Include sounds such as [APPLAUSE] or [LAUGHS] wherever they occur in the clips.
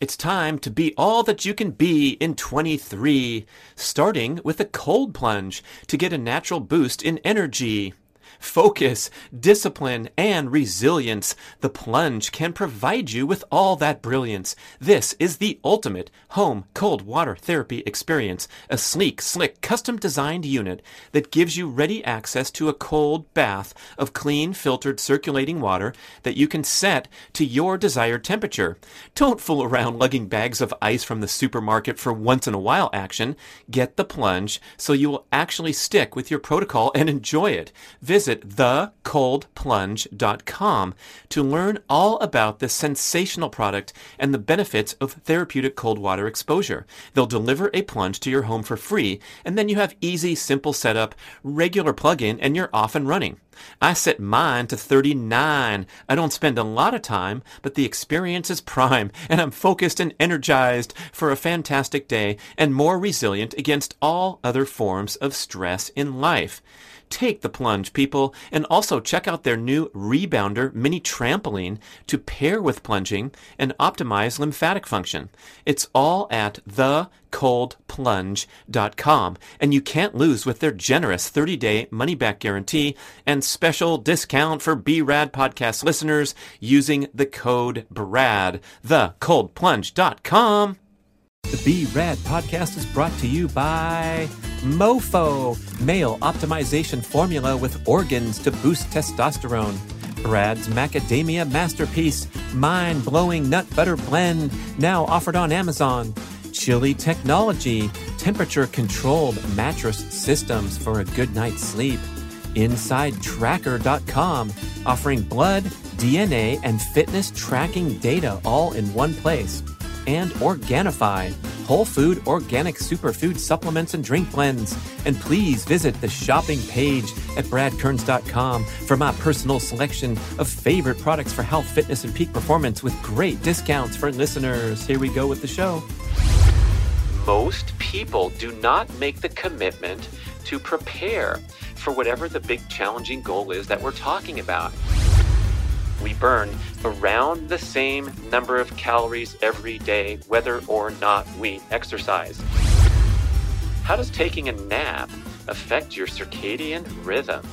It's time to be all that you can be in 23, starting with a cold plunge to get a natural boost in energy focus, discipline, and resilience. The plunge can provide you with all that brilliance. This is the ultimate home cold water therapy experience, a sleek, slick, custom designed unit that gives you ready access to a cold bath of clean, filtered, circulating water that you can set to your desired temperature. Don't fool around lugging bags of ice from the supermarket for once in a while action. Get the plunge so you will actually stick with your protocol and enjoy it. Visit visit thecoldplunge.com to learn all about this sensational product and the benefits of therapeutic cold water exposure. They'll deliver a plunge to your home for free, and then you have easy, simple setup, regular plug-in, and you're off and running. I set mine to 39. I don't spend a lot of time, but the experience is prime, [LAUGHS] and I'm focused and energized for a fantastic day and more resilient against all other forms of stress in life. Take the plunge, people, and also check out their new Rebounder mini trampoline to pair with plunging and optimize lymphatic function. It's all at thecoldplunge.com, and you can't lose with their generous 30 day money back guarantee and special discount for BRAD podcast listeners using the code BRAD. Thecoldplunge.com. The B Rad podcast is brought to you by MoFo, male optimization formula with organs to boost testosterone. Brad's macadamia masterpiece, mind blowing nut butter blend, now offered on Amazon. Chili Technology, temperature controlled mattress systems for a good night's sleep. InsideTracker.com, offering blood, DNA, and fitness tracking data all in one place and Organifi, whole food organic superfood supplements and drink blends. And please visit the shopping page at bradkearns.com for my personal selection of favorite products for health, fitness, and peak performance with great discounts for listeners. Here we go with the show. Most people do not make the commitment to prepare for whatever the big challenging goal is that we're talking about we burn around the same number of calories every day, whether or not we exercise. How does taking a nap affect your circadian rhythm?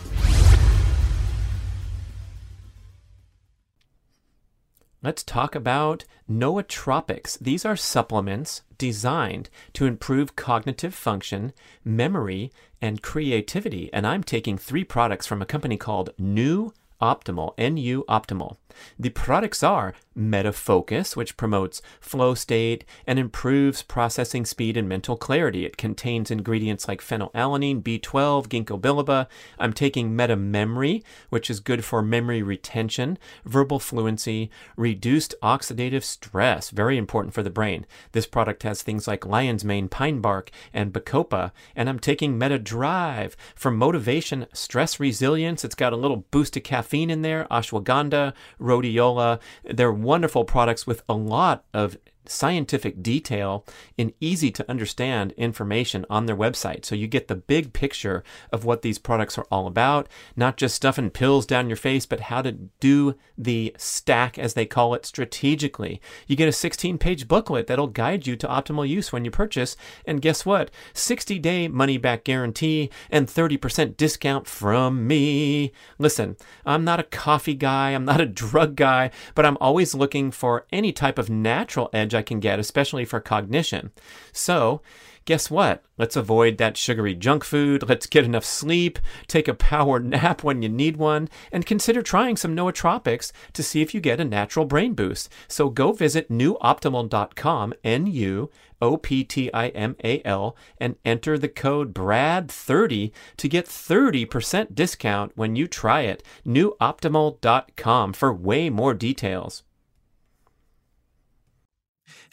Let's talk about nootropics. These are supplements designed to improve cognitive function, memory, and creativity. And I'm taking three products from a company called New Optimal, NU Optimal. The products are MetaFocus, which promotes flow state and improves processing speed and mental clarity. It contains ingredients like phenylalanine, B12, ginkgo biloba. I'm taking Meta Memory, which is good for memory retention, verbal fluency, reduced oxidative stress, very important for the brain. This product has things like lion's mane, pine bark, and bacopa. And I'm taking Meta Drive for motivation, stress resilience. It's got a little boost of caffeine in there, ashwagandha, rhodiola. They're wonderful products with a lot of scientific detail in easy to understand information on their website. So you get the big picture of what these products are all about, not just stuffing pills down your face, but how to do the stack, as they call it, strategically. You get a 16 page booklet that'll guide you to optimal use when you purchase. And guess what? 60 day money back guarantee and 30% discount from me. Listen, I'm not a coffee guy, I'm not a drug guy, but I'm always looking for any type of natural edge I can get, especially for cognition. So, guess what? Let's avoid that sugary junk food. [LAUGHS] Let's get enough sleep, take a power [LAUGHS] nap when you need one, and consider trying some nootropics to see if you get a natural brain boost. So go visit nuoptimal.com, N U O P T I M A L, and enter the code BRAD30 to get 30% discount when you try it. Nuoptimal.com for way more details.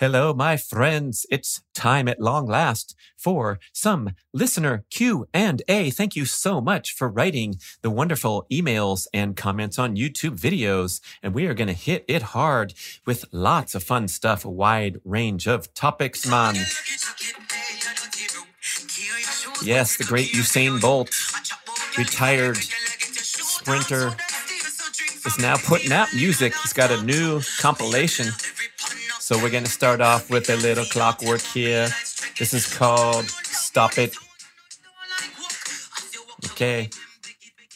Hello, my friends. It's time at long last for some listener Q and A. Thank you so much for writing the wonderful emails and comments on YouTube videos. And we are going to hit it hard with lots of fun stuff, a wide range of topics, man. Yes, the great Usain Bolt, retired sprinter, is now putting out music. He's got a new compilation So we're going to start off with a little clockwork here. This is called Stop It. Okay,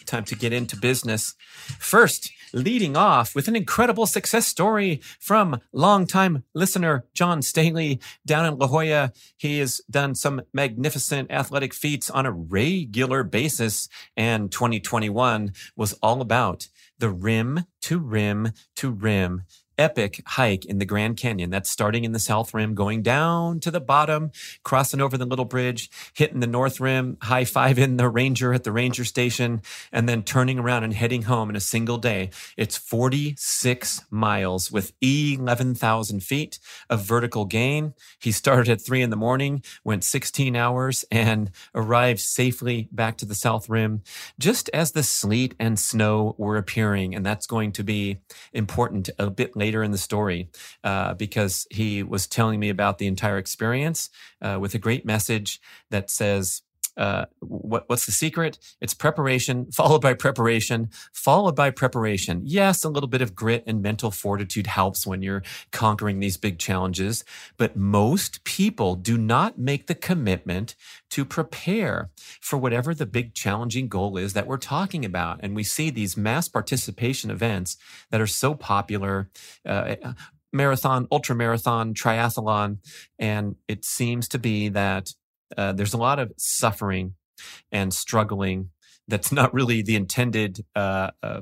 time to get into business. First, leading off with an incredible success story from longtime listener Jon Staley down in La Jolla. He has done some magnificent athletic feats on a regular basis, and 2021 was all about the rim to rim to rim epic hike in the Grand Canyon. That's starting in the South Rim, going down to the bottom, crossing over the little bridge, hitting the North Rim, high five in the ranger at the ranger station, and then turning around and heading home in a single day. It's 46 miles with 11,000 feet of vertical gain. He started at three in the morning, went 16 hours, and arrived safely back to the South Rim just as the sleet and snow were appearing. And that's going to be important a bit later later in the story uh, because he was telling me about the entire experience uh, with a great message that says, uh, what, what's the secret? It's preparation, [LAUGHS] followed by preparation, followed by preparation. Yes, a little bit of grit and mental fortitude helps when you're conquering these big challenges, but most people do not make the commitment to prepare for whatever the big challenging goal is that we're talking about. And we see these mass participation events that are so popular. Uh, marathon, ultra marathon, triathlon. And it seems to be that uh, there's a lot of suffering and struggling that's not really the intended uh, uh,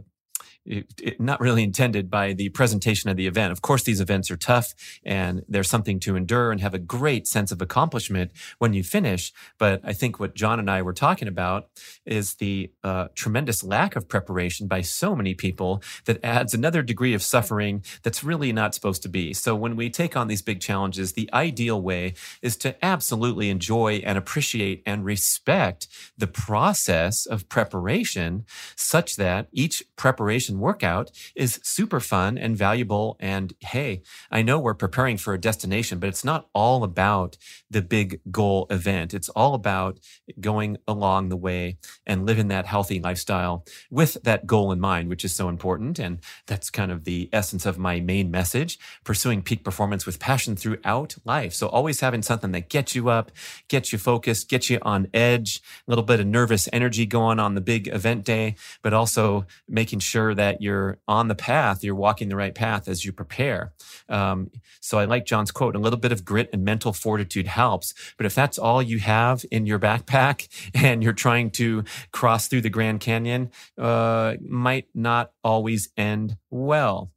it, it, not really intended by the presentation of the event. Of course, these events are tough and there's something to endure and have a great sense of accomplishment when you finish. But I think what Jon and I were talking about is the uh, tremendous lack of preparation by so many people that adds another degree of suffering that's really not supposed to be. So when we take on these big challenges, the ideal way is to absolutely enjoy and appreciate and respect the process of preparation such that each preparation workout is super fun and valuable. And hey, I know we're preparing for a destination, but it's not all about the big goal event. It's all about going along the way and living that healthy lifestyle with that goal in mind, which is so important. And that's kind of the essence of my main message, pursuing peak performance with passion throughout life. So always having something that gets you up, gets you focused, gets you on edge, a little bit of nervous energy going on the big event day, but also making sure that that you're on the path, you're walking the right path as you prepare. Um, so I like Jon's quote: "A little bit of grit and mental fortitude helps." But if that's all you have in your backpack [LAUGHS] and you're trying to cross through the Grand Canyon, uh, might not always end well.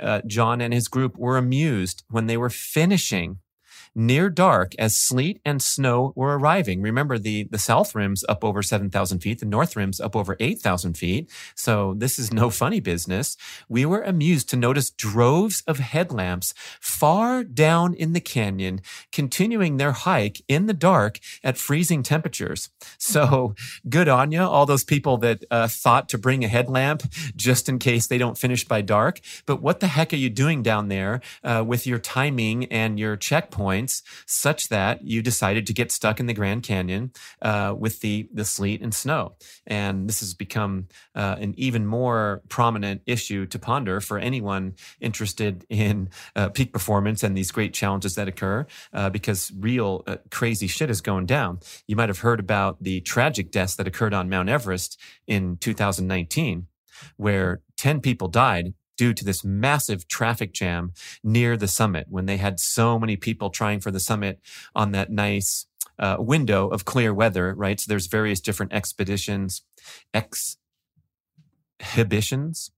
Uh, John and his group were amused when they were finishing near dark as sleet and snow were arriving. Remember, the, the south rim's up over 7,000 feet, the north rim's up over 8,000 feet. So this is no funny business. We were amused to notice droves of headlamps far down in the canyon, continuing their hike in the dark at freezing temperatures. So good on you, all those people that uh, thought to bring a headlamp just in case they don't finish by dark. But what the heck are you doing down there uh, with your timing and your checkpoint? Such that you decided to get stuck in the Grand Canyon uh, with the, the sleet and snow. And this has become uh, an even more prominent issue to ponder for anyone interested in uh, peak performance and these great challenges that occur uh, because real uh, crazy shit is going down. You might have heard about the tragic deaths that occurred on Mount Everest in 2019 where 10 people died due to this massive traffic jam near the summit when they had so many people trying for the summit on that nice uh, window of clear weather, right? So there's various different expeditions, exhibitions.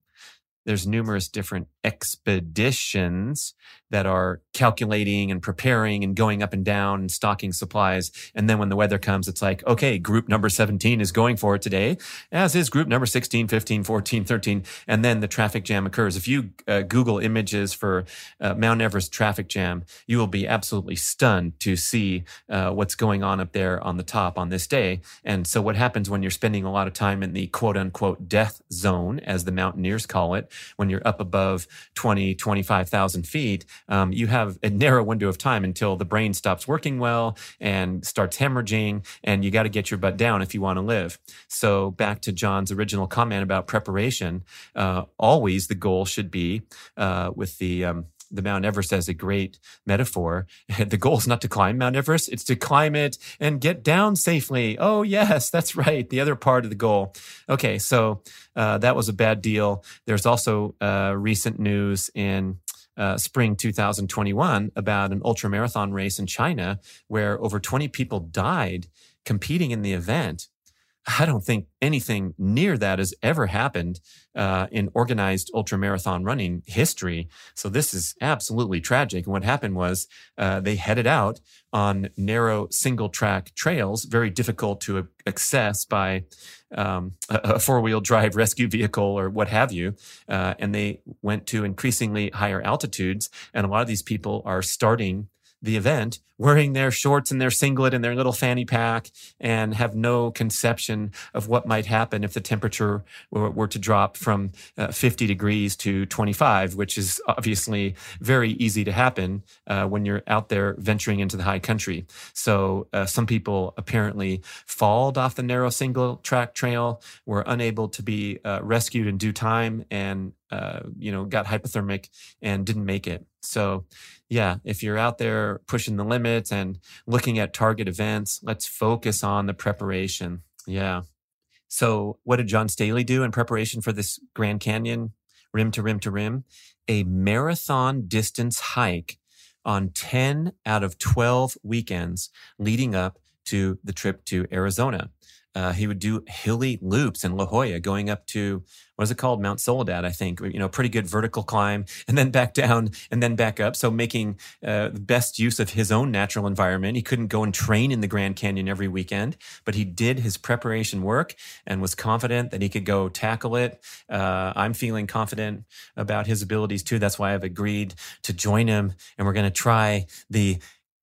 There's numerous different expeditions that are calculating and preparing and going up and down and stocking supplies. And then when the weather comes, it's like, okay, group number 17 is going for it today, as is group number 16, 15, 14, 13. And then the traffic jam occurs. If you uh, Google images for uh, Mount Everest traffic jam, you will be absolutely stunned to see uh, what's going on up there on the top on this day. And so what happens when you're spending a lot of time in the quote unquote death zone, as the mountaineers call it, when you're up above 20, 25,000 feet, um, you have a narrow window of time until the brain stops working well and starts hemorrhaging, and you got to get your butt down if you want to live. So, back to Jon's original comment about preparation, uh, always the goal should be uh, with the um, the Mount Everest as a great metaphor. [LAUGHS] the goal is not to climb Mount Everest, it's to climb it and get down safely. Oh, yes, that's right. The other part of the goal. Okay, so uh, that was a bad deal. There's also uh, recent news in uh, spring 2021 about an ultra marathon race in China where over 20 people died competing in the event. I don't think anything near that has ever happened uh, in organized ultramarathon running history. So this is absolutely tragic. And what happened was uh, they headed out on narrow single track trails, very difficult to access by um, a, a four wheel drive rescue vehicle or what have you. Uh, and they went to increasingly higher altitudes. And a lot of these people are starting the event wearing their shorts and their singlet and their little fanny pack and have no conception of what might happen if the temperature were, to drop from uh, 50 degrees to 25, which is obviously very easy to happen uh, when you're out there venturing into the high country. So uh, some people apparently falled off the narrow single track trail, were unable to be uh, rescued in due time, and uh, you know got hypothermic and didn't make it. So yeah, if you're out there pushing the limits and looking at target events, let's focus on the preparation. Yeah. So, what did Jon Staley do in preparation for this Grand Canyon, rim to rim to rim? A marathon distance hike on 10 out of 12 weekends leading up to the trip to Arizona. Uh, he would do hilly loops in La Jolla, going up to what is it called, Mount Soledad, I think. You know, pretty good vertical climb, [LAUGHS] and then back down, and then back up. So making uh, the best use of his own natural environment. He couldn't go and train in the Grand Canyon every weekend, but he did his preparation work and was confident that he could go tackle it. Uh, I'm feeling confident about his abilities too. That's why I've agreed to join him, and we're going to try the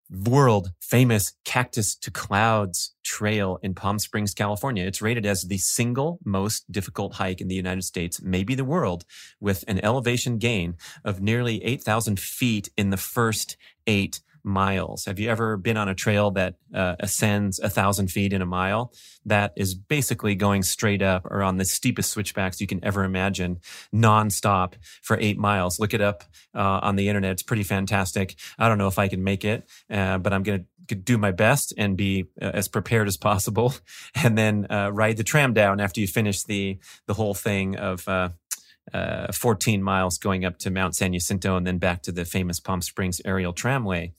world famous Cactus to Clouds Trail in Palm Springs, California. It's rated as the single most difficult hike in the United States, maybe the world, with an elevation gain of nearly 8,000 feet in the first eight miles. Have you ever been on a trail that uh, ascends a thousand feet in a mile? That is basically going straight up or on the steepest switchbacks you can ever imagine, nonstop for eight miles. Look it up uh, on the internet. It's pretty fantastic. I don't know if I can make it, uh, but I'm going to do my best and be uh, as prepared as possible [LAUGHS] and then uh, ride the tram down after you finish the the whole thing of uh, uh, 14 miles going up to Mount San Jacinto and then back to the famous Palm Springs aerial tramway.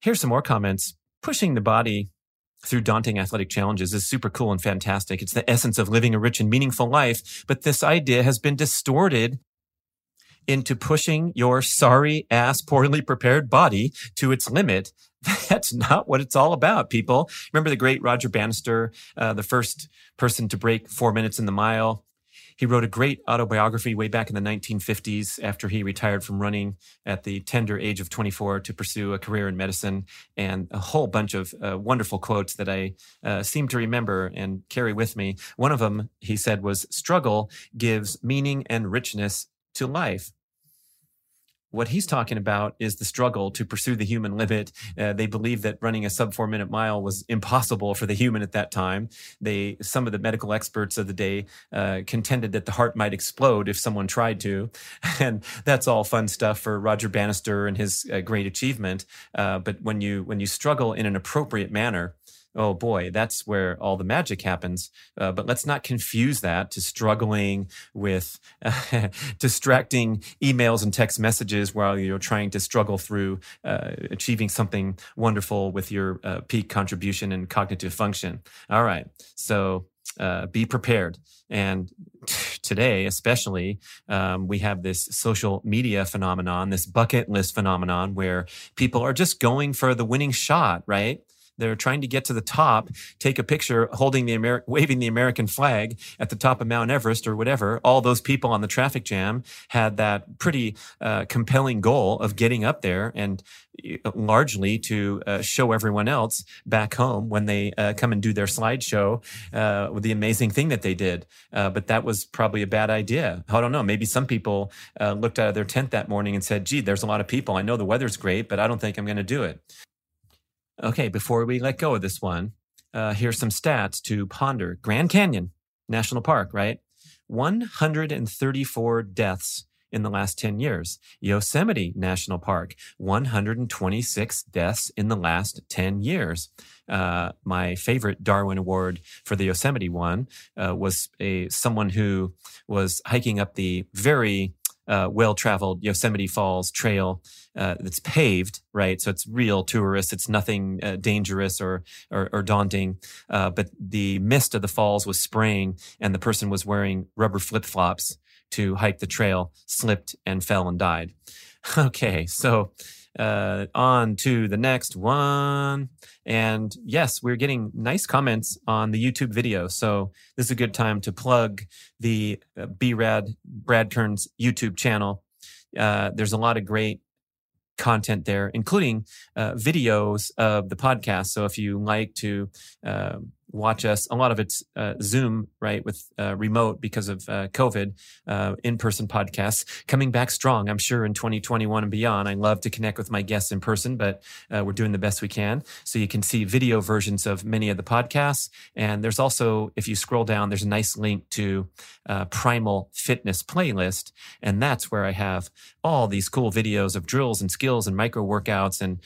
Here's some more comments. Pushing the body through daunting athletic challenges is super cool and fantastic. It's the essence of living a rich and meaningful life. But this idea has been distorted into pushing your sorry ass, poorly prepared body to its limit. [LAUGHS] That's not what it's all about, people. Remember the great Roger Bannister, uh, the first person to break four minutes in the mile? He wrote a great autobiography way back in the 1950s after he retired from running at the tender age of 24 to pursue a career in medicine, and a whole bunch of uh, wonderful quotes that I uh, seem to remember and carry with me. One of them, he said, was Struggle gives meaning and richness to life. What he's talking about is the struggle to pursue the human limit. Uh, they believe that running a sub four minute mile was impossible for the human at that time. They, some of the medical experts of the day, uh, contended that the heart might explode if someone tried to, [LAUGHS] and that's all fun stuff for Roger Bannister and his uh, great achievement. Uh, but when you when you struggle in an appropriate manner, oh boy, that's where all the magic happens. Uh, but let's not confuse that to struggling with uh, [LAUGHS] distracting emails and text messages while you're trying to struggle through uh, achieving something wonderful with your uh, peak contribution and cognitive function. All right. So uh, be prepared. And [LAUGHS] today, especially, um, we have this social media phenomenon, this bucket list phenomenon where people are just going for the winning shot, right? They're trying to get to the top, take a picture holding the Ameri- waving the American flag at the top of Mount Everest or whatever. All those people on the traffic jam had that pretty uh, compelling goal of getting up there and uh, largely to uh, show everyone else back home when they uh, come and do their slideshow uh, with the amazing thing that they did. Uh, but that was probably a bad idea. I don't know. Maybe some people looked out of their tent that morning and said, gee, there's a lot of people. I know the weather's great, but I don't think I'm going to do it. Okay, before we let go of this one, uh, here's some stats to ponder. Grand Canyon National Park, right? 134 deaths in the last 10 years. Yosemite National Park, 126 deaths in the last 10 years. Uh, my favorite Darwin Award for the Yosemite one uh, was a someone who was hiking up the very uh, well-traveled Yosemite Falls trail uh, that's paved, right? So it's real tourists. It's nothing uh, dangerous or or, or daunting. Uh, but the mist of the falls was spraying, and the person was wearing rubber flip-flops to hike the trail, slipped and fell and died. [LAUGHS] Okay, so uh, on to the next one. And yes, we're getting nice comments on the YouTube video. So this is a good time to plug the uh, BRAD Brad Kearns YouTube channel. Uh, there's a lot of great content there, including uh, videos of the podcast. So if you like to uh, watch us. A lot of it's uh, Zoom, right, with uh, remote because of uh, COVID, uh, in-person podcasts coming back strong. I'm sure in 2021 and beyond. I love to connect with my guests in person, but uh, we're doing the best we can. So you can see video versions of many of the podcasts, and there's also, if you scroll down, there's a nice link to uh, Primal Fitness playlist, and that's where I have all these cool videos of drills and skills and micro workouts and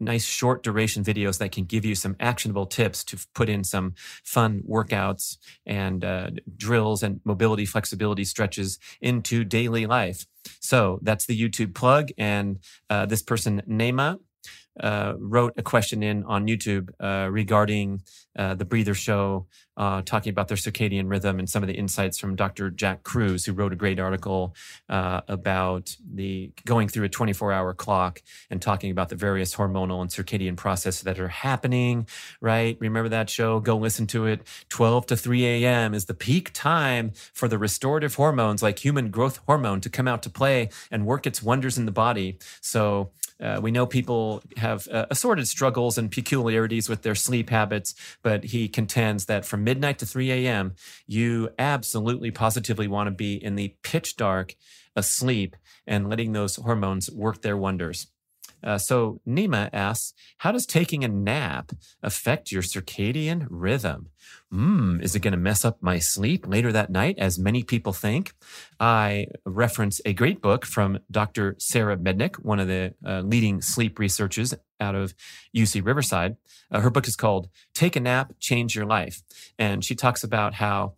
nice short duration videos that can give you some actionable tips to put in some some fun workouts and uh, drills and mobility flexibility stretches into daily life. So that's the YouTube plug. And uh, this person, Nema, uh, wrote a question in on YouTube uh, regarding uh, the Breather Show, uh, talking about their circadian rhythm and some of the insights from Dr. Jack Kruse, who wrote a great article uh, about the going through a 24-hour clock and talking about the various hormonal and circadian processes that are happening. Right? Remember that show? Go listen to it. 12 to 3 a.m. is the peak time for the restorative hormones, like human growth hormone, to come out to play and work its wonders in the body. So uh, we know people have uh, assorted struggles and peculiarities with their sleep habits, but he contends that from midnight to 3 a.m., you absolutely positively want to be in the pitch dark, asleep, and letting those hormones work their wonders. Uh, so Nima asks, how does taking a nap affect your circadian rhythm? Hmm, is it going to mess up my sleep later that night, as many people think? I reference a great book from Dr. Sara Mednick, one of the uh, leading sleep researchers out of UC Riverside. Uh, her book is called Take a Nap, Change Your Life. And she talks about how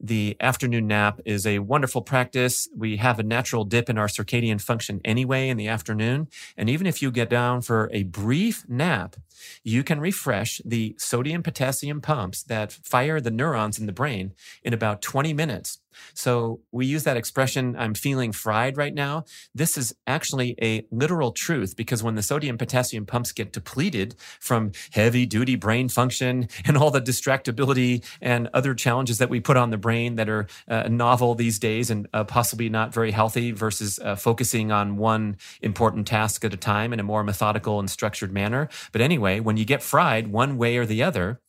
the afternoon nap is a wonderful practice. We have a natural dip in our circadian function anyway in the afternoon. And even if you get down for a brief nap, you can refresh the sodium potassium pumps that fire the neurons in the brain in about 20 minutes. So we use that expression, I'm feeling fried right now. This is actually a literal truth because when the sodium potassium pumps get depleted from heavy duty brain function and all the distractibility and other challenges that we put on the brain that are uh, novel these days and uh, possibly not very healthy versus uh, focusing on one important task at a time in a more methodical and structured manner. But anyway, when you get fried one way or the other,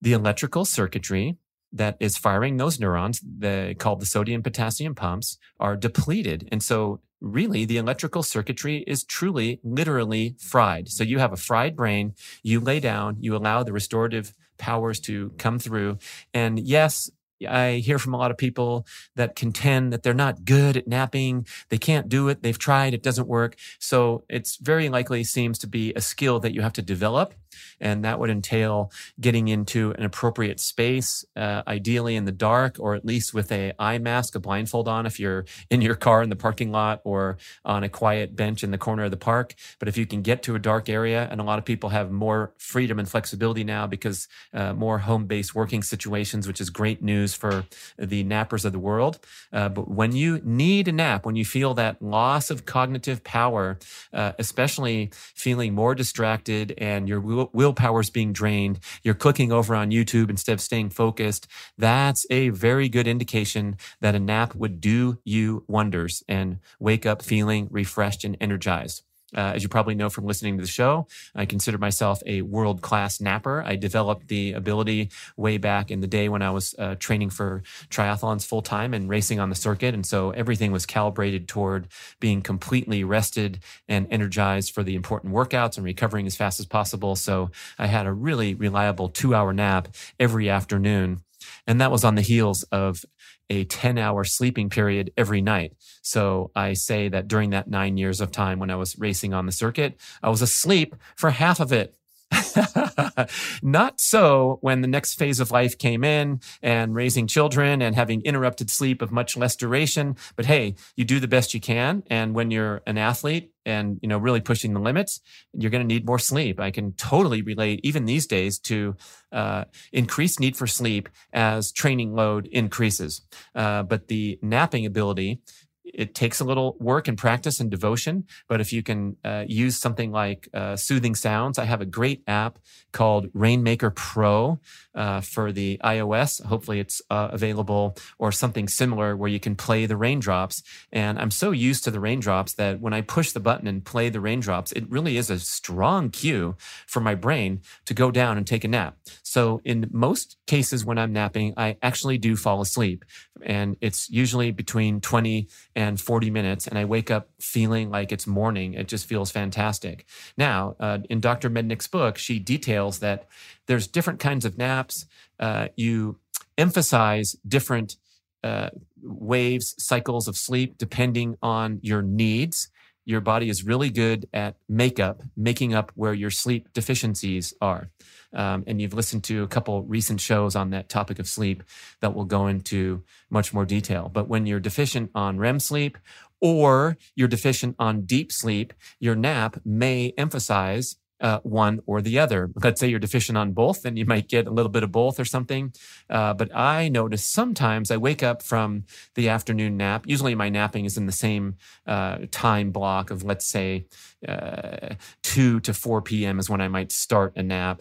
the electrical circuitry that is firing those neurons, the, called the sodium potassium pumps, are depleted. And so really the electrical circuitry is truly, literally fried. So you have a fried brain, you lay down, you allow the restorative powers to come through. And yes, I hear from a lot of people that contend that they're not good at napping. They can't do it. They've tried. It doesn't work. So it's very likely seems to be a skill that you have to develop and that would entail getting into an appropriate space, uh, ideally in the dark, or at least with a eye mask, a blindfold on if you're in your car in the parking lot or on a quiet bench in the corner of the park. But if you can get to a dark area, and a lot of people have more freedom and flexibility now because uh, more home-based working situations, which is great news for the nappers of the world. Uh, but when you need a nap, when you feel that loss of cognitive power, uh, especially feeling more distracted and your willpower is being drained, you're clicking over on YouTube instead of staying focused, that's a very good indication that a nap would do you wonders and wake up feeling refreshed and energized. Uh, as you probably know from listening to the show, I consider myself a world class napper. I developed the ability way back in the day when I was uh, training for triathlons full time and racing on the circuit. And so everything was calibrated toward being completely rested and energized for the important workouts and recovering as fast as possible. So I had a really reliable two hour nap every afternoon. And that was on the heels of a 10 hour sleeping period every night. So I say that during that nine years of time when I was racing on the circuit, I was asleep for half of it. [LAUGHS] [LAUGHS] Not so when the next phase of life came in and raising children and having interrupted sleep of much less duration. But hey, you do the best you can. And when you're an athlete and, you know, really pushing the limits, you're going to need more sleep. I can totally relate even these days to uh, increased need for sleep as training load increases. Uh, but the napping ability it takes a little work and practice and devotion, but if you can uh, use something like uh, soothing sounds, I have a great app called Rainmaker Pro uh, for the iOS. Hopefully, it's uh, available or something similar where you can play the raindrops. And I'm so used to the raindrops that when I push the button and play the raindrops, it really is a strong cue for my brain to go down and take a nap. So, in most cases, when I'm napping, I actually do fall asleep. And it's usually between 20 and 40 minutes. And I wake up feeling like it's morning. It just feels fantastic. Now, uh, in Dr. Mednick's book, she details that there's different kinds of naps. Uh, you emphasize different uh, waves, cycles of sleep, depending on your needs. Your body is really good at makeup, making up where your sleep deficiencies are. Um, and you've listened to a couple recent shows on that topic of sleep that will go into much more detail. But when you're deficient on REM sleep or you're deficient on deep sleep, your nap may emphasize uh, one or the other. Let's say you're deficient on both, then you might get a little bit of both or something. Uh, but I notice sometimes I wake up from the afternoon nap. Usually my napping is in the same uh, time block of, let's say, uh, 2 to 4 p.m. is when I might start a nap.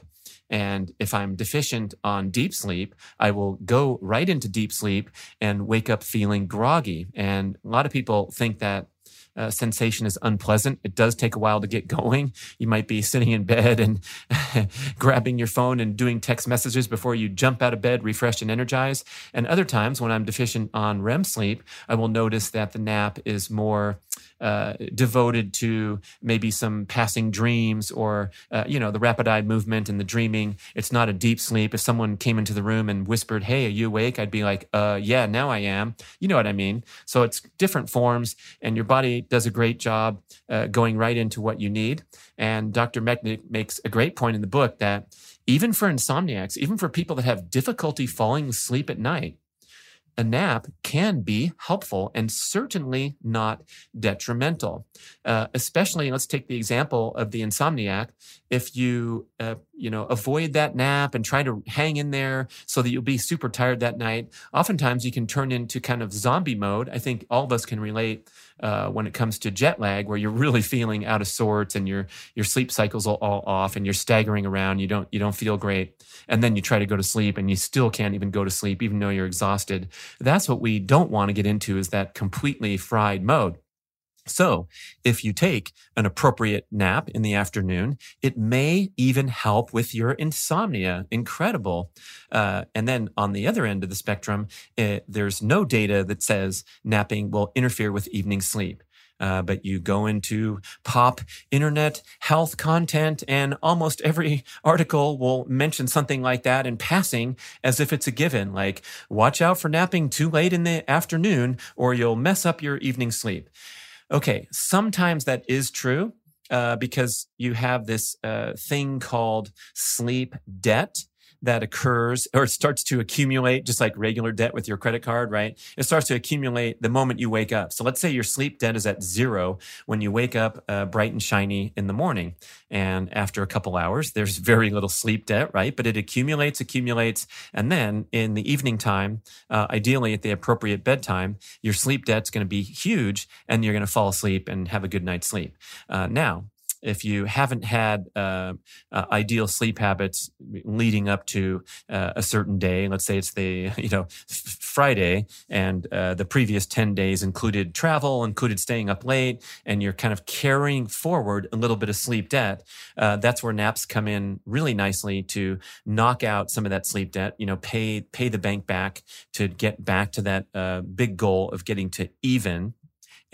And if I'm deficient on deep sleep, I will go right into deep sleep and wake up feeling groggy. And a lot of people think that uh, sensation is unpleasant. It does take a while to get [LAUGHS] going. You might be sitting in bed and [LAUGHS] grabbing your phone and doing text messages before you jump out of bed, refreshed and energized. And other times when I'm deficient on REM sleep, I will notice that the nap is more uh, devoted to maybe some passing dreams or, uh, you know, the rapid eye movement and the dreaming. It's not a deep sleep. If someone came into the room and whispered, Hey, are you awake? I'd be like, uh, yeah, now I am. You know what I mean? So it's different forms and your body does a great job uh, going right into what you need. And Dr. Mednick makes a great point in the book that even for insomniacs, even for people that have difficulty falling asleep at night, a nap can be helpful and certainly not detrimental. Uh, especially, let's take the example of the insomniac. If you, uh, you know, avoid that nap and try to hang in there so that you'll be super tired that night, oftentimes you can turn into kind of zombie mode. I think all of us can relate uh, when it comes to jet lag, where you're really feeling out of sorts and your your sleep cycles are all off and you're staggering around. You don't you don't feel great, and then you try to go to sleep and you still can't even go to sleep, even though you're exhausted. That's what we don't want to get into is that completely fried mode. So if you take an appropriate nap in the afternoon, it may even help with your insomnia. Incredible. Uh, and then on the other end of the spectrum, it, eh, there's no data that says napping will interfere with evening sleep. Uh, but you go into pop internet health content, and almost every [LAUGHS] article will mention something like that in passing as if it's a given. Like, watch out for napping too late in the afternoon, or you'll mess up your evening sleep. Okay, sometimes that is true uh, because you have this uh, thing called sleep debt that occurs or starts to accumulate just like regular debt with your credit card, right? It starts to accumulate the moment you wake up. So let's say your sleep debt is at zero when you wake up uh, bright and shiny in the morning. And after a couple hours, there's very little sleep debt, right? But it accumulates, accumulates. And then in the evening time, uh, ideally at the appropriate bedtime, your sleep debt's going to be huge and you're going to fall asleep and have a good night's sleep. Uh, now, if you haven't had uh, uh, ideal sleep habits leading up to uh, a certain day, let's say it's the [LAUGHS] you know Friday, and uh, the previous ten days included travel, included staying up late, and you're kind of carrying forward a little bit of sleep debt. Uh, that's where naps come in really nicely to knock out some of that sleep debt. You know, pay pay the bank back to get back to that uh, big goal of getting to even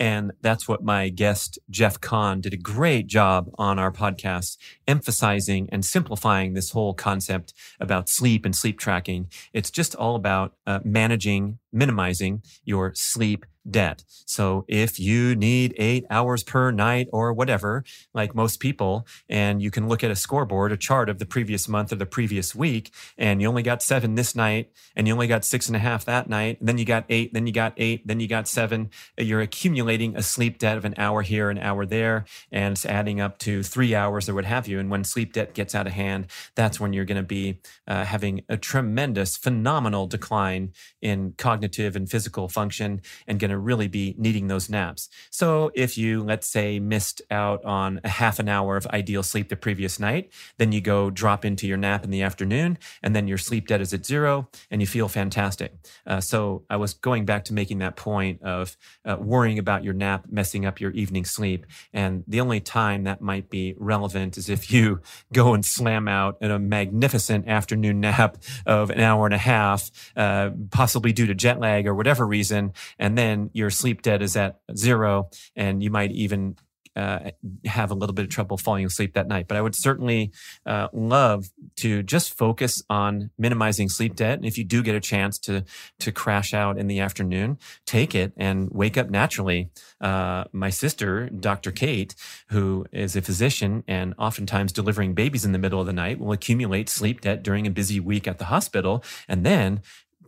And that's what my guest, Jeff Kahn, did a great job on our podcast, emphasizing and simplifying this whole concept about sleep and sleep tracking. It's just all about uh, managing, minimizing your sleep debt. So if you need eight hours per night or whatever, like most people, and you can look at a scoreboard, a chart of the previous month or the previous week, and you only got seven this night, and you only got six and a half that night, then you got eight, then you got eight, then you got seven, you're accumulating a sleep debt of an hour here, an hour there, and it's adding up to three hours or what have you. And when sleep debt gets out of hand, that's when you're going to be uh, having a tremendous, phenomenal decline in cognitive and physical function and going to really be needing those naps. So if you, let's say, missed out on a half an hour of ideal sleep the previous night, then you go drop into your nap in the afternoon, and then your sleep debt is at zero, and you feel fantastic. Uh, so I was going back to making that point of uh, worrying about your nap messing up your evening sleep. And the only time that might be relevant is if you [LAUGHS] go and slam out in a magnificent afternoon nap of an hour and a half, uh, possibly due to jet lag or whatever reason, and then your sleep debt is at zero, and you might even uh, have a little bit of trouble falling asleep that night. But I would certainly uh, love to just focus on minimizing sleep debt. And if you do get a chance to to crash out in the afternoon, take it and wake up naturally. Uh, my sister, Dr. Kate, who is a physician and oftentimes delivering babies in the middle of the night, will accumulate sleep debt during a busy week at the hospital, and then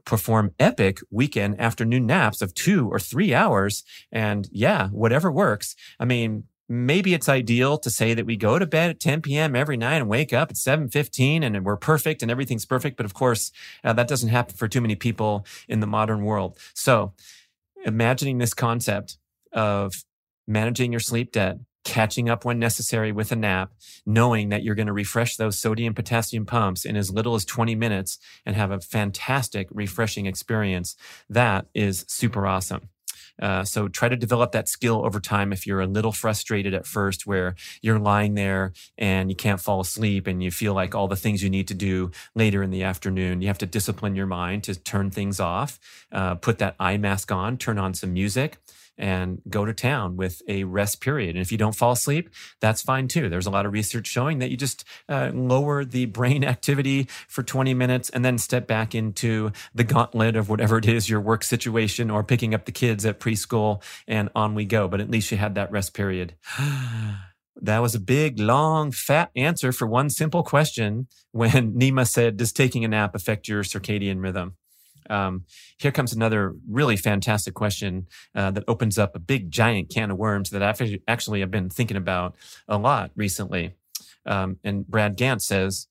perform epic weekend afternoon naps of two or three hours. And yeah, whatever works. I mean, maybe it's ideal to say that we go to bed at 10 p.m. every night and wake up at 7:15 and we're perfect and everything's perfect. But of course, uh, that doesn't happen for too many people in the modern world. So, imagining this concept of managing your sleep debt, catching up when necessary with a nap, knowing that you're going to refresh those sodium potassium pumps in as little as 20 minutes and have a fantastic refreshing experience. That is super awesome. Uh, so try to develop that skill over time if you're a little frustrated at first where you're lying there and you can't fall asleep and you feel like all the things you need to do later in the afternoon. You have to discipline your mind to turn things off, uh, put that eye mask on, turn on some music and go to town with a rest period. And if you don't fall asleep, that's fine too. There's a lot of research showing that you just uh, lower the [LAUGHS] brain activity for 20 minutes and then step back into the gauntlet of whatever it is your work situation or picking up the kids at preschool and on we go. But at least you had that rest period. [SIGHS] That was a big, long, fat answer for one simple question when [LAUGHS] Nima said, Does taking a nap affect your circadian rhythm? Um, here comes another really fantastic question uh, that opens up a big, giant can of worms that I've actually have been thinking about a lot recently. Um, and Brad Gant says,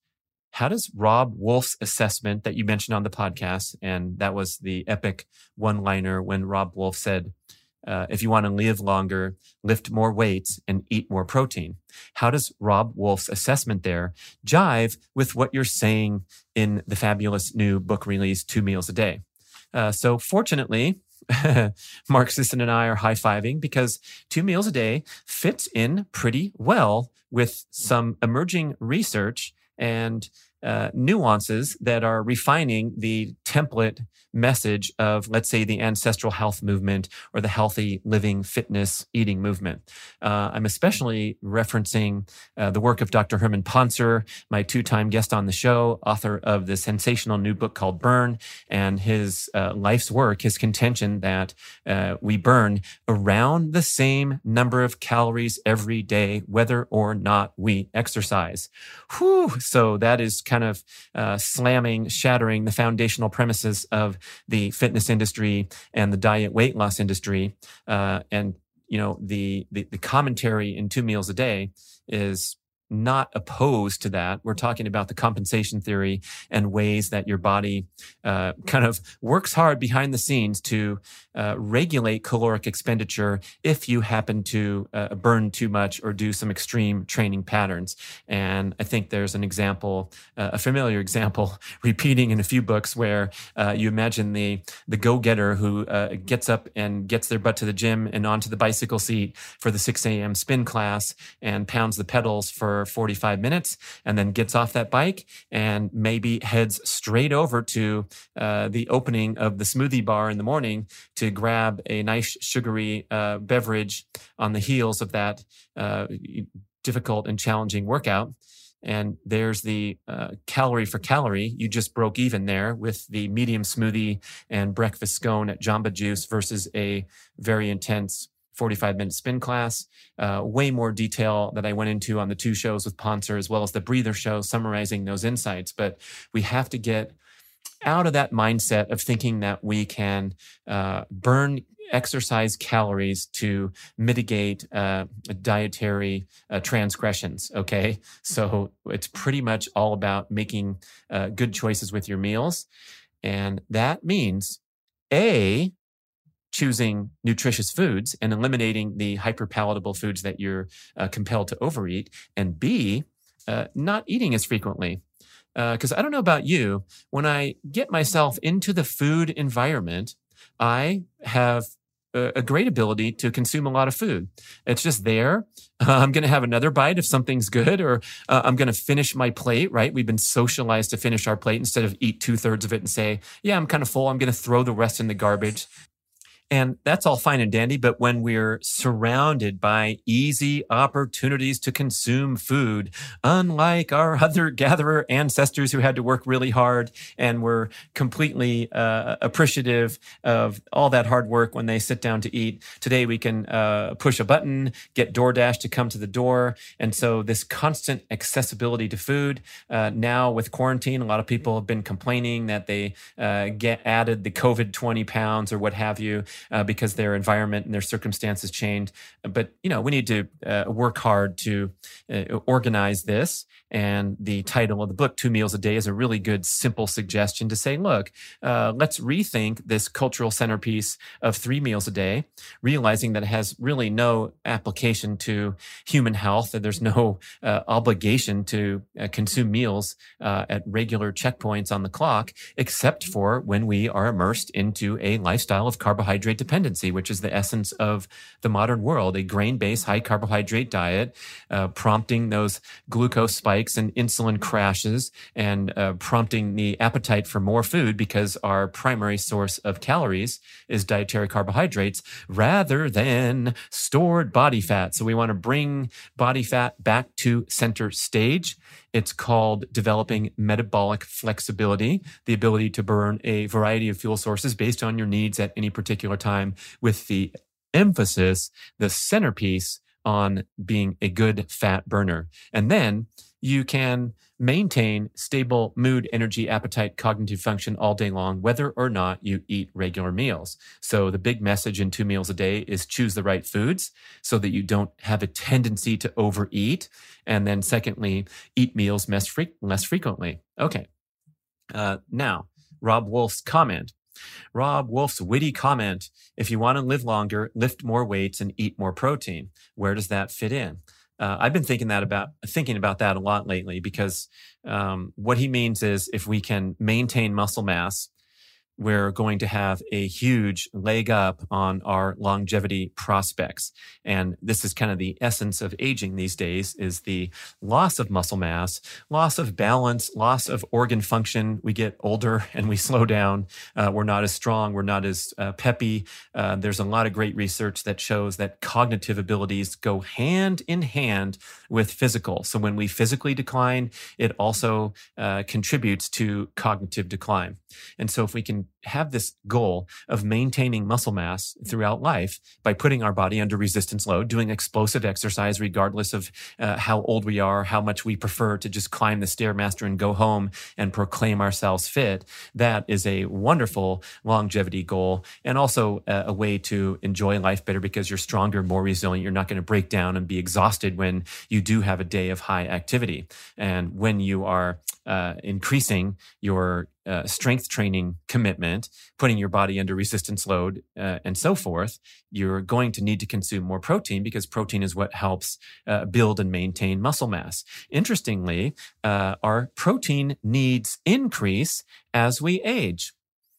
how does Robb Wolf's assessment that you mentioned on the podcast, and that was the epic one liner when Robb Wolf said, uh, if you want to live longer, lift more weights and eat more protein. How does Robb Wolf's assessment there jive with what you're saying in the fabulous new book release, Two Meals a Day? Uh, so, fortunately, [LAUGHS] Mark Sisson and I are high fiving because two meals a day fits in pretty well with some emerging research and uh, nuances that are refining the template message of, let's say, the ancestral health movement or the healthy living, fitness, eating movement. Uh, I'm especially referencing uh, the work of Dr. Herman Pontzer, my two time guest on the show, author of the sensational new book called Burn, and his uh, life's work, his contention that uh, we burn around the same number of calories every day, whether or not we exercise. Whew. So that is kind of uh, slamming, shattering the foundational premises of the fitness industry and the diet weight loss industry. Uh, and you know the, the the commentary in two meals a day is not opposed to that. We're talking about the compensation theory and ways that your body uh, kind of works hard behind the scenes to uh, regulate caloric expenditure if you happen to uh, burn too much or do some extreme training patterns. And I think there's an example, uh, a familiar example, [LAUGHS] repeating in a few books where uh, you imagine the the go getter who uh, gets up and gets their butt to the gym and onto the bicycle seat for the 6 a.m. spin class and pounds the pedals for for 45 minutes and then gets off that bike and maybe heads straight over to uh, the opening of the smoothie bar in the morning to grab a nice sugary uh, beverage on the heels of that uh, difficult and challenging workout. And there's the uh, calorie for calorie. You just broke even there with the medium smoothie and breakfast scone at Jamba Juice versus a very intense 45 minute spin class. Uh, way more detail that I went into on the two shows with Pontzer as well as the breather show summarizing those insights. But we have to get out of that mindset of thinking that we can uh, burn exercise calories to mitigate uh, dietary uh, transgressions. Okay. So it's pretty much all about making uh, good choices with your meals. And that means A, choosing nutritious foods and eliminating the hyperpalatable foods that you're uh, compelled to overeat. And B, uh, not eating as frequently because uh, I don't know about you, when I get myself into the food environment, I have a great ability to consume a lot of food. It's just there. Uh, [LAUGHS] I'm going to have another bite if something's good, or uh, I'm going to finish my plate, right? We've been socialized to finish our plate instead of eat two thirds of it and say, yeah, I'm kind of full. I'm going to throw the rest in the garbage. And that's all fine and dandy. But when we're surrounded by easy opportunities to consume food, unlike our [LAUGHS] other gatherer ancestors who had to work really hard and were completely uh, appreciative of all that hard work when they sit down to eat, today we can uh, push a button, get DoorDash to come to the door. And so this constant accessibility to food, uh, now with quarantine, a lot of people have been complaining that they uh, get added the COVID 20 pounds or what have you uh, because their environment and their circumstances changed. But you know, we need to uh, work hard to uh, organize this and the title of the book, Two Meals a Day, is a really good, simple suggestion to say, look, uh, let's rethink this cultural centerpiece of three meals a day, realizing that it has really no application to human health, that there's no uh, obligation to uh, consume meals at regular checkpoints on the clock, except for when we are immersed into a lifestyle of carbohydrate dependency, which is the essence of the modern world, a grain based high carbohydrate diet, uh, prompting those glucose spikes spikes and insulin crashes and uh, prompting the appetite for more food because our primary source of calories is dietary carbohydrates rather than stored body fat. So we want to bring body fat back to center stage. It's called developing metabolic flexibility, the ability to burn a variety of fuel sources based on your needs at any particular time with the emphasis, the centerpiece on being a good fat burner. And then you can maintain stable mood, energy, appetite, cognitive function all day long, whether or not you eat regular meals. So the big message in two meals a day is choose the right foods so that you don't have a tendency to overeat. And then secondly, eat meals less, fre- less frequently. Okay. Uh, now, Robb Wolf's comment. Robb Wolf's witty comment if you want to live longer, lift more weights and eat more protein. Where does that fit in? Uh, I've been thinking that about thinking about that a lot lately because um, what he means is if we can maintain muscle mass we're going to have a huge leg up on our longevity prospects. And this is kind of the essence of aging these days is the loss of muscle mass, loss of balance, loss of organ function. We get older [LAUGHS] and we slow down. Uh, we're not as strong. We're not as uh, peppy. Uh, there's a lot of great research that shows that cognitive abilities go hand in hand with physical. So when we physically decline, it also uh, contributes to cognitive decline. And so if we can have this goal of maintaining muscle mass throughout life by putting our body under resistance load, doing explosive exercise, regardless of uh, how old we are, how much we prefer to just climb the Stairmaster and go home and proclaim ourselves fit. That is a wonderful longevity goal and also a, a way to enjoy life better because you're stronger, more resilient. You're not going to break down and be exhausted when you do have a day of high activity. And when you are uh, increasing your uh, strength training commitment, putting your body under resistance load, uh, and so forth, you're going to need to consume more protein because protein is what helps uh, build and maintain muscle mass. Interestingly, uh, our protein needs increase as we age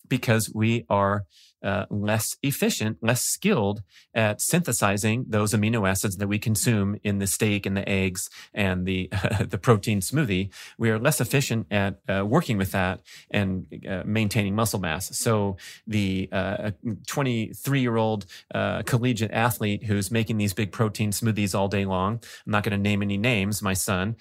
because we are uh, less efficient, less skilled at synthesizing those amino acids that we consume in the steak and the eggs and the uh, [LAUGHS] the protein smoothie. We are less efficient at uh, working with that and uh, maintaining muscle mass. So the 23 year old collegiate athlete who's making these big protein smoothies all day long. I'm not going to name any names. My son,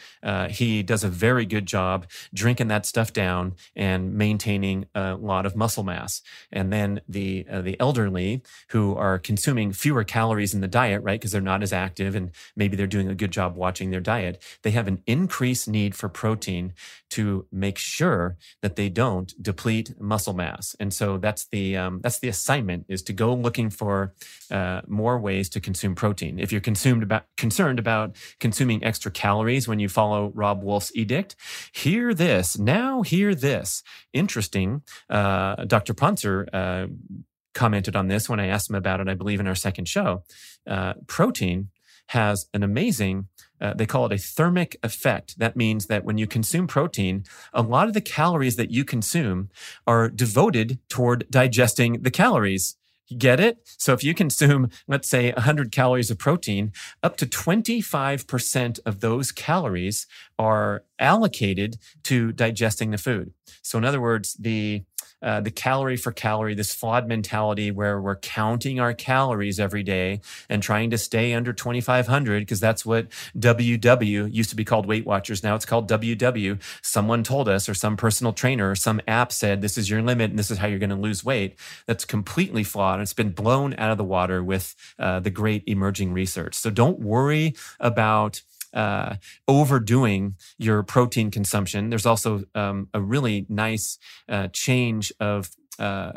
he does a very good job drinking that stuff down and maintaining a lot of muscle mass. And then the uh, the elderly who are consuming fewer calories in the diet, right? Because they're not as active and maybe they're doing a good job watching their diet. They have an increased need for protein to make sure that they don't deplete muscle mass. And so that's the um, that's the assignment is to go looking for uh, more ways to consume protein. If you're consumed about concerned about consuming extra calories when you follow Robb Wolf's edict, hear this now. Hear this. Interesting. Uh, Dr. Pontzer uh, commented on this when I asked him about it. I believe in our second show. Uh, protein has an amazing uh, they call it a thermic effect. That means that when you consume protein, a lot of the calories that you consume are devoted toward digesting the calories. Get it? So if you consume, let's say, 100 calories of protein, up to 25% of those calories are allocated to digesting the food. So in other words, the uh, the calorie for calorie, this flawed mentality where we're counting our calories every day and trying to stay under 2,500 because that's what WW used to be called Weight Watchers. Now it's called WW. Someone told us, or some personal trainer, or some app said, this is your limit and this is how you're going to lose weight. That's completely flawed. It's been blown out of the water with uh, the great emerging research. So don't worry about uh, overdoing your protein consumption. There's also um, a really nice uh, change of uh,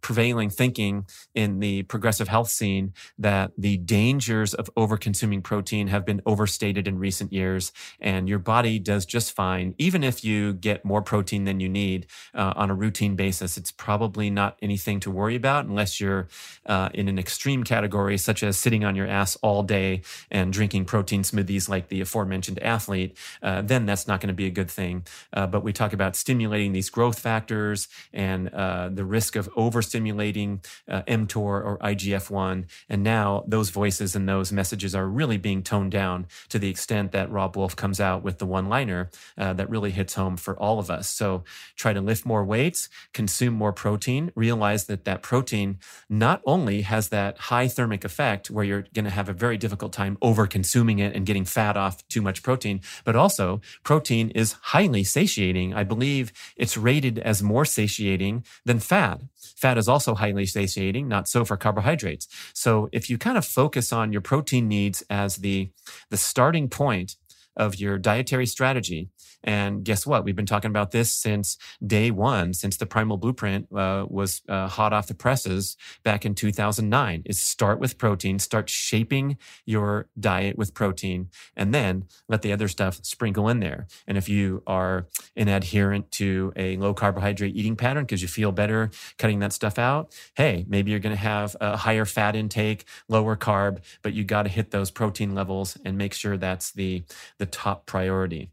prevailing thinking in the progressive health scene that the dangers of over-consuming protein have been overstated in recent years, and your body does just fine. Even if you get more protein than you need uh, on a routine basis, it's probably not anything to worry about unless you're uh, in an extreme category, such as sitting on your ass all day and drinking protein smoothies like the aforementioned athlete. Uh, then that's not going to be a good thing. Uh, but we talk about stimulating these growth factors and uh, the risk of overstimulating uh, mTOR or IGF-1. And now those voices and those messages are really being toned down to the extent that Robb Wolf comes out with the one-liner uh, that really hits home for all of us. So try to lift more weights, consume more protein, realize that that protein not only has that high thermic effect where you're going to have a very difficult time over consuming it and getting fat off too much protein, but also protein is highly satiating. I believe it's rated as more satiating than fat. Fat is also highly satiating, not so for carbohydrates. So if you kind of focus on your protein needs as the, the starting point of your dietary strategy. And guess what? We've been talking about this since day one, since the Primal Blueprint uh, was uh, hot off the presses back in 2009. Is start with protein, start shaping your diet with protein, and then let the other stuff sprinkle in there. And if you are an adherent to a low carbohydrate eating pattern because you feel better cutting that stuff out, hey, maybe you're going to have a higher fat intake, lower carb, but you got to hit those protein levels and make sure that's the the top priority.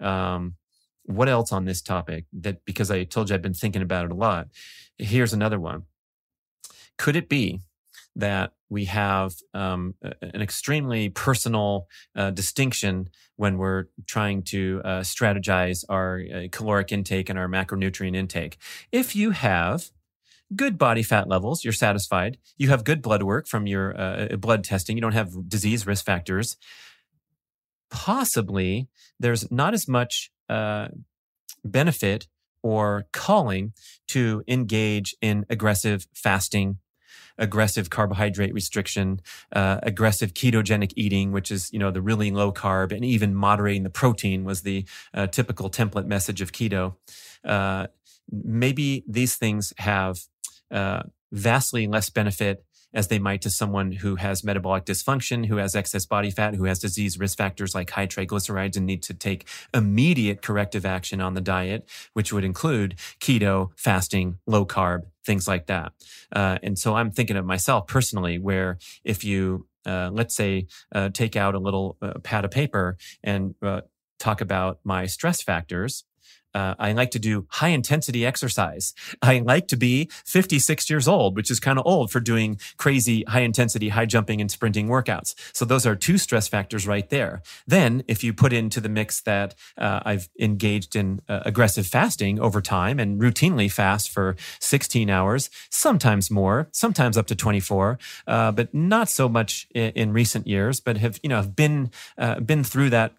Um, what else on this topic? That because I told you I've been thinking about it a lot. Here's another one. Could it be that we have um, an extremely personal uh, distinction when we're trying to uh, strategize our uh, caloric intake and our macronutrient intake? If you have good body fat levels, you're satisfied. You have good blood work from your uh, blood testing. You don't have disease risk factors possibly there's not as much uh, benefit or calling to engage in aggressive fasting aggressive carbohydrate restriction, uh, aggressive ketogenic eating, which is you know the really low carb, and even moderating the protein was the uh, typical template message of keto. Uh, maybe these things have uh, vastly less benefit as they might to someone who has metabolic dysfunction, who has excess body fat, who has disease risk factors like high triglycerides and need to take immediate corrective action on the diet, which would include keto, fasting, low carb, things like that. Uh, and so I'm thinking of myself personally, where if you uh, let's say uh, take out a little uh, pad of paper and uh, talk about my stress factors Uh, I like to do high intensity exercise. I like to be 56 years old, which is kind of old for doing crazy high intensity, high jumping and sprinting workouts. So those are two stress factors right there. Then if you put into the mix that uh, I've engaged in uh, aggressive fasting over time and routinely fast for 16 hours, sometimes more, sometimes up to 24, uh, but not so much in, in, recent years, but have, you know, have been, uh, been through that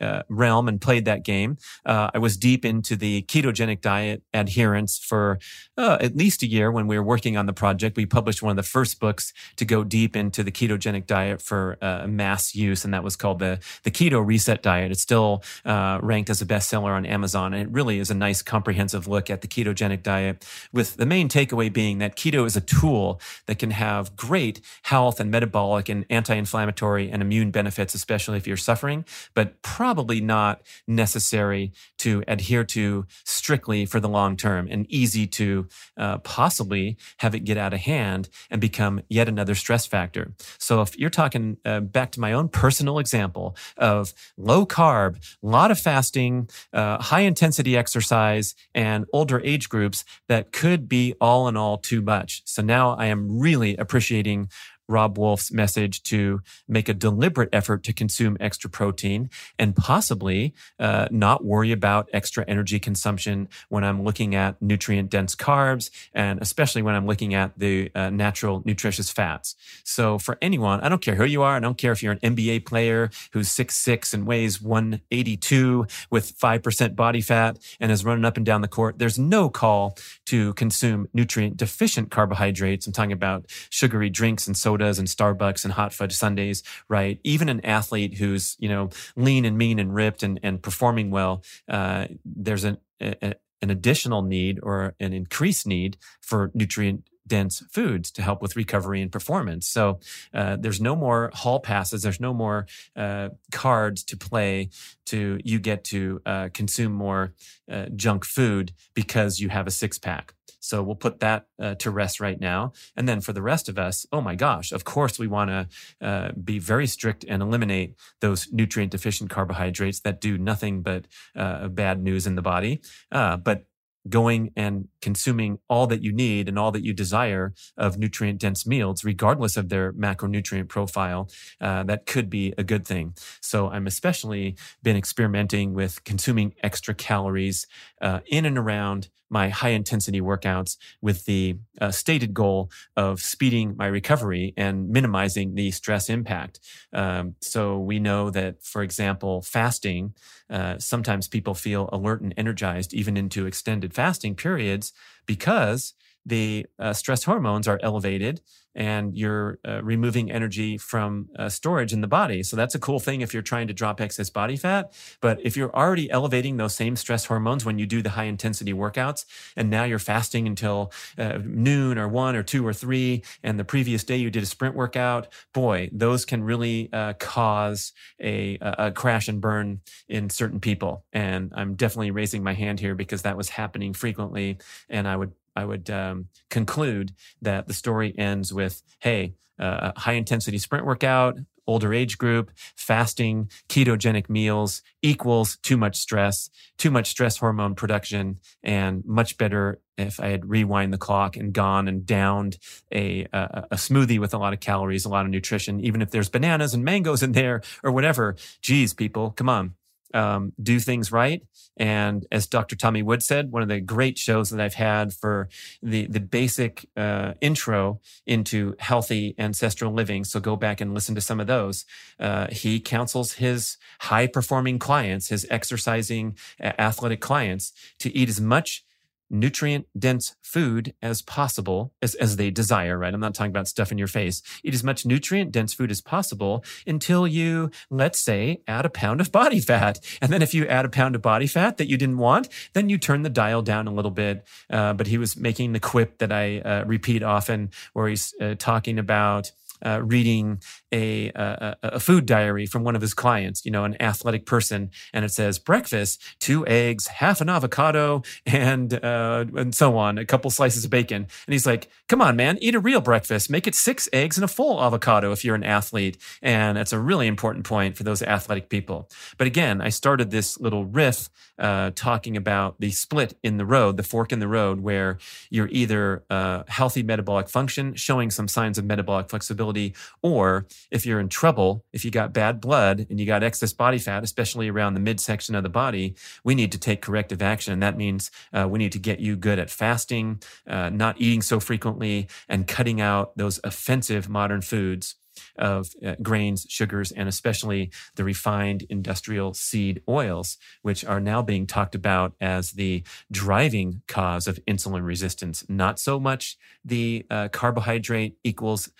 uh, realm and played that game. Uh, I was deep into the ketogenic diet adherence for uh, at least a year when we were working on the project. We published one of the first books to go deep into the ketogenic diet for uh, mass use, and that was called the the Keto Reset Diet. It's still uh, ranked as a bestseller on Amazon, and it really is a nice comprehensive look at the ketogenic diet. With the main takeaway being that keto is a tool that can have great health and metabolic and anti-inflammatory and immune benefits, especially if you're suffering, but probably not necessary to adhere to strictly for the long term and easy to uh, possibly have it get out of hand and become yet another stress factor. So if you're talking uh, back to my own personal example of low carb, a lot of fasting, uh, high intensity exercise, and older age groups, that could be all in all too much. So now I am really appreciating Robb Wolf's message to make a deliberate effort to consume extra protein and possibly uh, not worry about extra energy consumption when I'm looking at nutrient dense carbs and especially when I'm looking at the uh, natural nutritious fats. So for anyone, I don't care who you are. I don't care if you're an NBA player who's six six and weighs 182 with 5% body fat and is running up and down the court. There's no call to consume nutrient deficient carbohydrates. I'm talking about sugary drinks and so sodas and Starbucks and hot fudge sundaes, right? Even an athlete who's, you know, lean and mean and ripped and, and performing well, uh, there's an, a, an additional need or an increased need for nutrient dense foods to help with recovery and performance. So uh, there's no more hall passes. There's no more uh, cards to play to you get to uh, consume more uh, junk food because you have a six pack. So we'll put that uh, to rest right now. And then for the rest of us, oh my gosh, of course we want to uh, be very strict and eliminate those nutrient deficient carbohydrates that do nothing but uh, bad news in the body. Uh, but going and consuming all that you need and all that you desire of nutrient dense meals, regardless of their macronutrient profile, uh, that could be a good thing. So I'm especially been experimenting with consuming extra calories uh, in and around my high intensity workouts with the uh, stated goal of speeding my recovery and minimizing the stress impact. Um, so we know that, for example, fasting, uh, sometimes people feel alert and energized even into extended fasting periods because the uh, stress hormones are elevated and you're uh, removing energy from uh, storage in the body. So that's a cool thing if you're trying to drop excess body fat. But if you're already elevating those same stress hormones when you do the high intensity workouts, and now you're fasting until uh, noon or one or two or three, and the previous day you did a sprint workout, boy, those can really uh, cause a, a crash and burn in certain people. And I'm definitely raising my hand here because that was happening frequently. And I would I would um, conclude that the story ends with, hey, uh, high intensity sprint workout, older age group, fasting, ketogenic meals equals too much stress, too much stress hormone production, and much better if I had rewind the clock and gone and downed a, a, a smoothie with a lot of calories, a lot of nutrition, even if there's bananas and mangoes in there or whatever. Geez, people, come on um, do things right. And as Dr. Tommy Wood said, one of the great shows that I've had for the the basic uh, intro into healthy ancestral living. So go back and listen to some of those. Uh, he counsels his high performing clients, his exercising athletic clients, to eat as much nutrient dense food as possible as, as they desire, right? I'm not talking about stuff in your face. Eat as much nutrient dense food as possible until you, let's say, add a pound of body fat. And then if you add a pound of body fat that you didn't want, then you turn the dial down a little bit. Uh, but he was making the quip that I uh, repeat often where he's uh, talking about uh, reading a, a, a food diary from one of his clients, you know, an athletic person, and it says breakfast: two eggs, half an avocado, and uh, and so on, a couple slices of bacon. And he's like, "Come on, man, eat a real breakfast. Make it six eggs and a full avocado if you're an athlete." And that's a really important point for those athletic people. But again, I started this little riff uh, talking about the split in the road, the fork in the road, where you're either uh, healthy metabolic function, showing some signs of metabolic flexibility, or if you're in trouble, if you got bad blood and you got excess body fat, especially around the midsection of the body, we need to take corrective action. And that means uh, we need to get you good at fasting, uh, not eating so frequently, and cutting out those offensive modern foods of uh, grains, sugars, and especially the refined industrial seed oils, which are now being talked about as the driving cause of insulin resistance. Not so much the uh, carbohydrate equals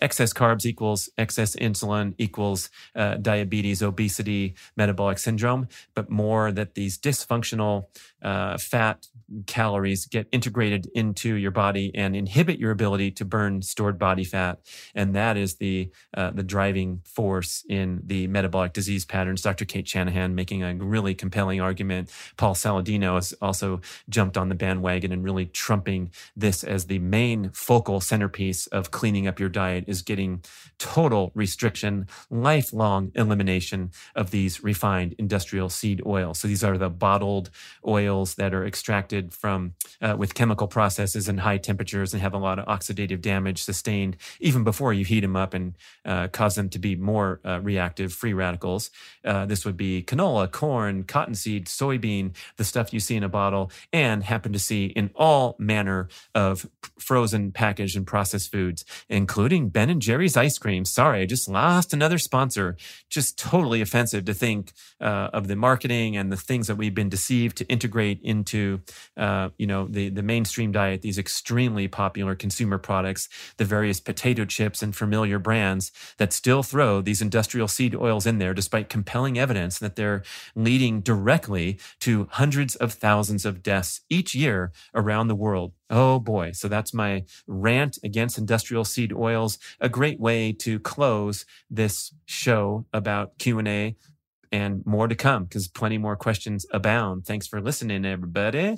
excess carbs equals excess insulin equals uh, diabetes, obesity, metabolic syndrome, but more that these dysfunctional uh, fat calories get integrated into your body and inhibit your ability to burn stored body fat, and that is the uh, the driving force in the metabolic disease patterns. Dr. Cate Shanahan making a really compelling argument. Paul Saladino has also jumped on the bandwagon and really trumping this as the main focal centerpiece of cleaning up your diet is getting total restriction, lifelong elimination of these refined industrial seed oils. So these are the bottled oils that are extracted from uh, with chemical processes and high temperatures and have a lot of oxidative damage sustained even before you heat them up and uh, cause them to be more uh, reactive, free radicals. Uh, this would be canola, corn, cottonseed, soybean, the stuff you see in a bottle and happen to see in all manner of frozen packaged and processed foods, including Ben and Jerry's ice cream. Sorry, I just lost another sponsor. Just totally offensive to think uh, of the marketing and the things that we've been deceived to integrate into, uh, you know, the the mainstream diet. These extremely popular consumer products, the various potato chips and familiar brands that still throw these industrial seed oils in there, despite compelling evidence that they're leading directly to hundreds of thousands of deaths each year around the world. Oh boy. So that's my rant against industrial seed oils. A great way to close this show about Q&A and more to come because plenty more questions abound. Thanks for listening, everybody.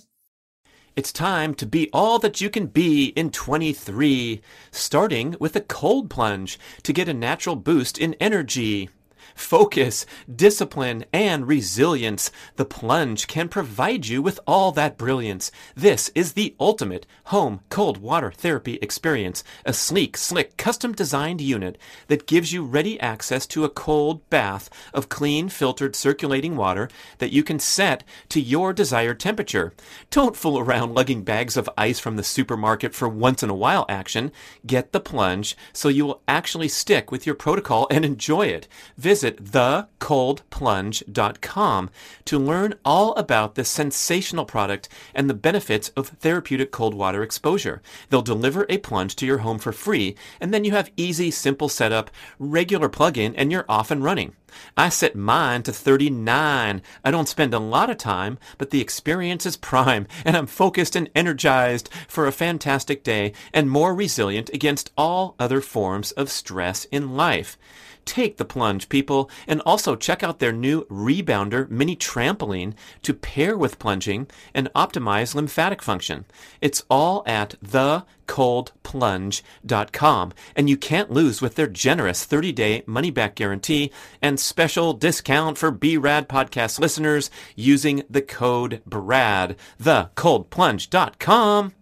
It's time to be all that you can be in 23, starting with a cold plunge to get a natural boost in energy focus, discipline, and resilience. The plunge can provide you with all that brilliance. This is the ultimate home cold water therapy experience, a sleek, slick, custom designed unit that gives you ready access to a cold bath of clean, filtered, circulating water that you can set to your desired temperature. Don't fool around lugging bags of ice from the supermarket for once in a while action. Get the plunge so you will actually stick with your protocol and enjoy it. Visit visit thecoldplunge.com to learn all about this sensational product and the benefits of therapeutic cold water exposure. They'll deliver a plunge to your home for free, and then you have easy, simple setup, regular plug-in, and you're off and running. I set mine to 39. I don't spend a lot of time, but the experience is prime, [LAUGHS] and I'm focused and energized for a fantastic day and more resilient against all other forms of stress in life. Take the plunge, people, and also check out their new Rebounder mini trampoline to pair with plunging and optimize lymphatic function. It's all at thecoldplunge.com, and you can't lose with their generous 30 day money back guarantee and special discount for BRAD podcast listeners using the code BRAD. Thecoldplunge.com.